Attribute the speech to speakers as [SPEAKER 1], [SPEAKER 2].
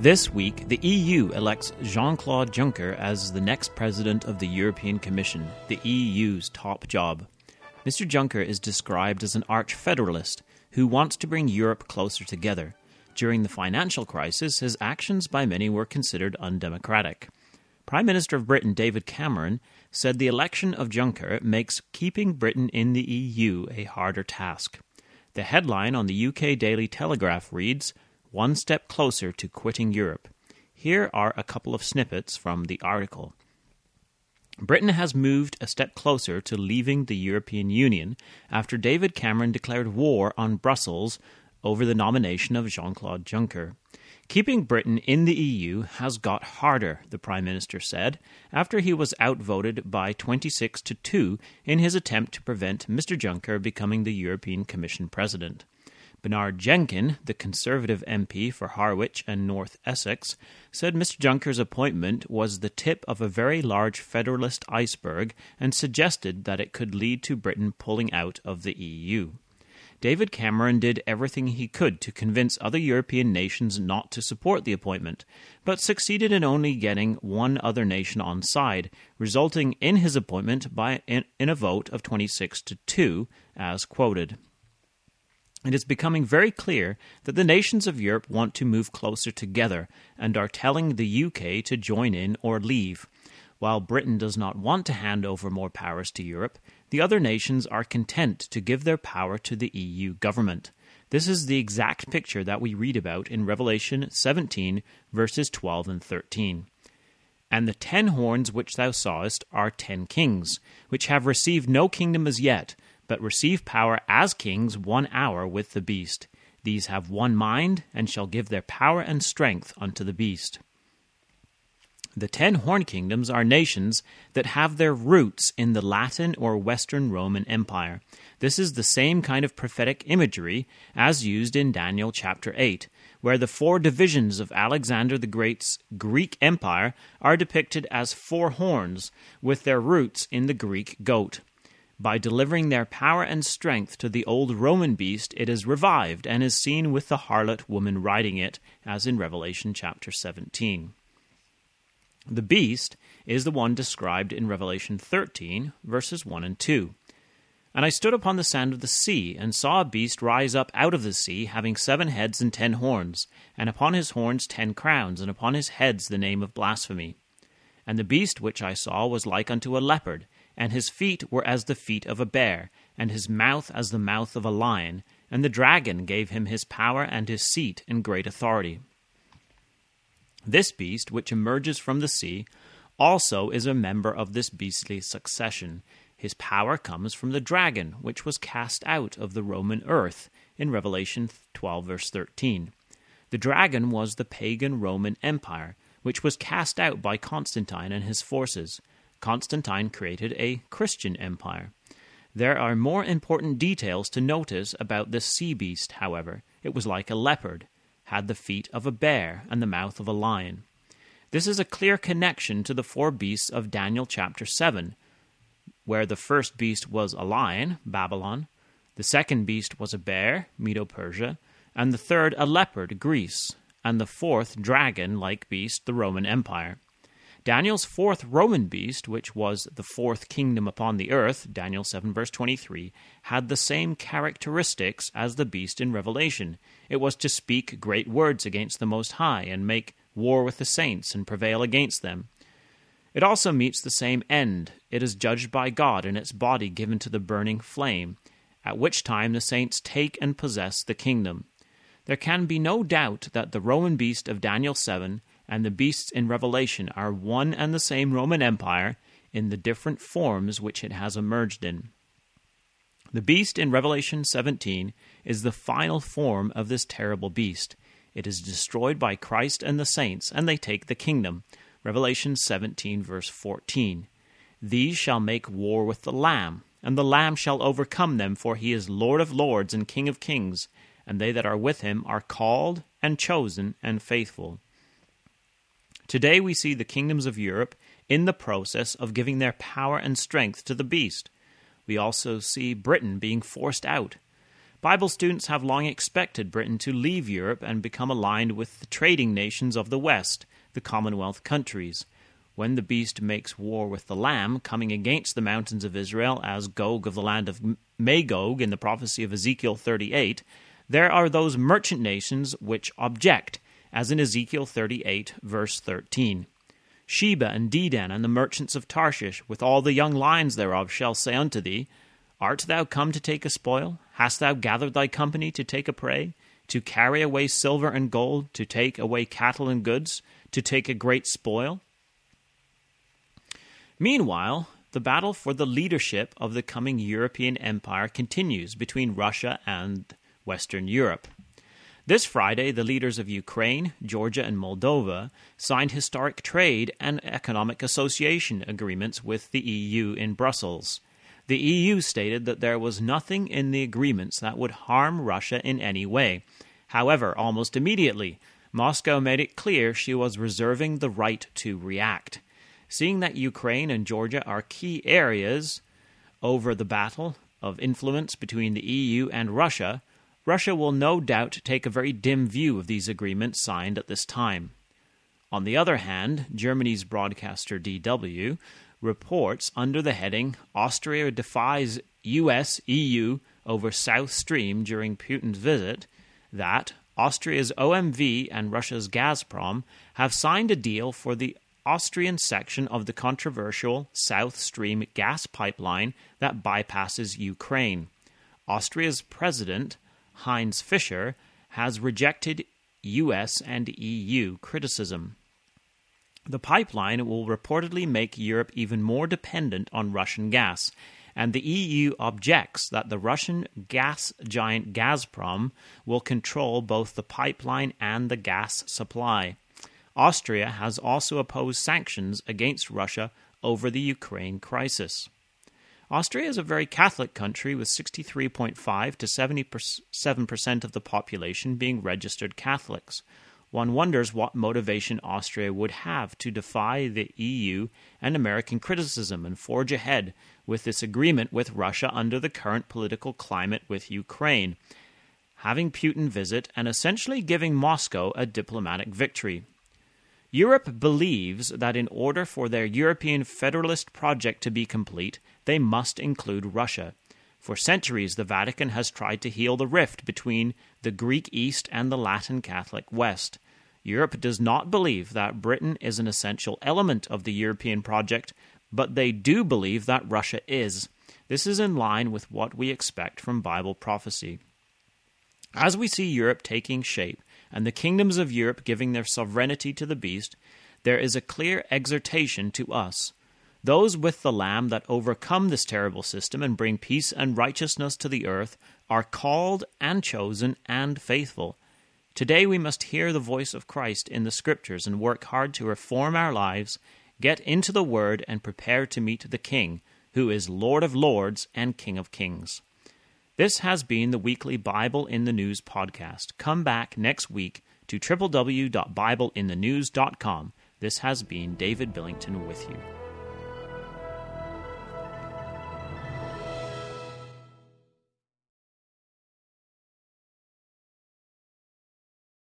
[SPEAKER 1] This week, the EU elects Jean Claude Juncker as the next president of the European Commission, the EU's top job. Mr. Juncker is described as an arch federalist who wants to bring Europe closer together. During the financial crisis, his actions by many were considered undemocratic. Prime Minister of Britain David Cameron said the election of Juncker makes keeping Britain in the EU a harder task. The headline on the UK Daily Telegraph reads one step closer to quitting Europe. Here are a couple of snippets from the article. Britain has moved a step closer to leaving the European Union after David Cameron declared war on Brussels over the nomination of Jean Claude Juncker. Keeping Britain in the EU has got harder, the Prime Minister said, after he was outvoted by 26 to 2 in his attempt to prevent Mr. Juncker becoming the European Commission President. Bernard Jenkin, the Conservative MP for Harwich and North Essex, said Mr. Juncker's appointment was the tip of a very large federalist iceberg and suggested that it could lead to Britain pulling out of the EU. David Cameron did everything he could to convince other European nations not to support the appointment, but succeeded in only getting one other nation on side, resulting in his appointment by in, in a vote of 26 to 2, as quoted it is becoming very clear that the nations of Europe want to move closer together and are telling the UK to join in or leave. While Britain does not want to hand over more powers to Europe, the other nations are content to give their power to the EU government. This is the exact picture that we read about in Revelation 17, verses 12 and 13. And the ten horns which thou sawest are ten kings, which have received no kingdom as yet but receive power as kings one hour with the beast. These have one mind, and shall give their power and strength unto the beast. The ten horn kingdoms are nations that have their roots in the Latin or Western Roman Empire. This is the same kind of prophetic imagery as used in Daniel chapter 8, where the four divisions of Alexander the Great's Greek Empire are depicted as four horns, with their roots in the Greek goat. By delivering their power and strength to the old Roman beast, it is revived and is seen with the harlot woman riding it, as in Revelation chapter 17. The beast is the one described in Revelation 13, verses 1 and 2. And I stood upon the sand of the sea, and saw a beast rise up out of the sea, having seven heads and ten horns, and upon his horns ten crowns, and upon his heads the name of blasphemy. And the beast which I saw was like unto a leopard and his feet were as the feet of a bear, and his mouth as the mouth of a lion, and the dragon gave him his power and his seat and great authority. This beast, which emerges from the sea, also is a member of this beastly succession. His power comes from the dragon, which was cast out of the Roman earth in Revelation 12, verse 13. The dragon was the pagan Roman Empire, which was cast out by Constantine and his forces. Constantine created a Christian empire. There are more important details to notice about this sea beast, however. It was like a leopard, had the feet of a bear, and the mouth of a lion. This is a clear connection to the four beasts of Daniel chapter 7, where the first beast was a lion, Babylon, the second beast was a bear, Medo Persia, and the third a leopard, Greece, and the fourth dragon like beast, the Roman Empire. Daniel's fourth Roman beast, which was the fourth kingdom upon the earth, Daniel 7 verse 23, had the same characteristics as the beast in Revelation. It was to speak great words against the Most High and make war with the saints and prevail against them. It also meets the same end. It is judged by God and its body given to the burning flame, at which time the saints take and possess the kingdom. There can be no doubt that the Roman beast of Daniel 7 and the beasts in Revelation are one and the same Roman Empire in the different forms which it has emerged in. The beast in Revelation 17 is the final form of this terrible beast. It is destroyed by Christ and the saints, and they take the kingdom. Revelation 17, verse 14. These shall make war with the Lamb, and the Lamb shall overcome them, for he is Lord of lords and King of kings, and they that are with him are called and chosen and faithful. Today we see the kingdoms of Europe in the process of giving their power and strength to the beast. We also see Britain being forced out. Bible students have long expected Britain to leave Europe and become aligned with the trading nations of the West, the Commonwealth countries. When the beast makes war with the lamb, coming against the mountains of Israel as Gog of the land of Magog in the prophecy of Ezekiel 38, there are those merchant nations which object, as in Ezekiel 38, verse 13. Sheba and Dedan and the merchants of Tarshish, with all the young lions thereof, shall say unto thee, Art thou come to take a spoil? Hast thou gathered thy company to take a prey? To carry away silver and gold, to take away cattle and goods, to take a great spoil? Meanwhile, the battle for the leadership of the coming European empire continues between Russia and Western Europe. This Friday, the leaders of Ukraine, Georgia, and Moldova signed historic trade and economic association agreements with the EU in Brussels. The EU stated that there was nothing in the agreements that would harm Russia in any way. However, almost immediately, Moscow made it clear she was reserving the right to react. Seeing that Ukraine and Georgia are key areas over the battle of influence between the EU and Russia, Russia will no doubt take a very dim view of these agreements signed at this time. On the other hand, Germany's broadcaster DW reports under the heading Austria defies US EU over South Stream during Putin's visit that Austria's OMV and Russia's Gazprom have signed a deal for the Austrian section of the controversial South Stream gas pipeline that bypasses Ukraine. Austria's president, Heinz Fischer, has rejected US and EU criticism. The pipeline will reportedly make Europe even more dependent on Russian gas, and the EU objects that the Russian gas giant Gazprom will control both the pipeline and the gas supply. Austria has also opposed sanctions against Russia over the Ukraine crisis. Austria is a very Catholic country with 63.5 to 77% of the population being registered Catholics. One wonders what motivation Austria would have to defy the EU and American criticism and forge ahead with this agreement with Russia under the current political climate with Ukraine, having Putin visit and essentially giving Moscow a diplomatic victory. Europe believes that in order for their European federalist project to be complete, they must include Russia. For centuries, the Vatican has tried to heal the rift between the Greek East and the Latin Catholic West. Europe does not believe that Britain is an essential element of the European project, but they do believe that Russia is. This is in line with what we expect from Bible prophecy. As we see Europe taking shape and the kingdoms of Europe giving their sovereignty to the beast, there is a clear exhortation to us those with the Lamb that overcome this terrible system and bring peace and righteousness to the earth are called and chosen and faithful. Today we must hear the voice of Christ in the Scriptures and work hard to reform our lives, get into the Word, and prepare to meet the King, who is Lord of Lords and King of Kings. This has been the weekly Bible in the News podcast. Come back next week to www.bibleinthenews.com. This has been David Billington with you.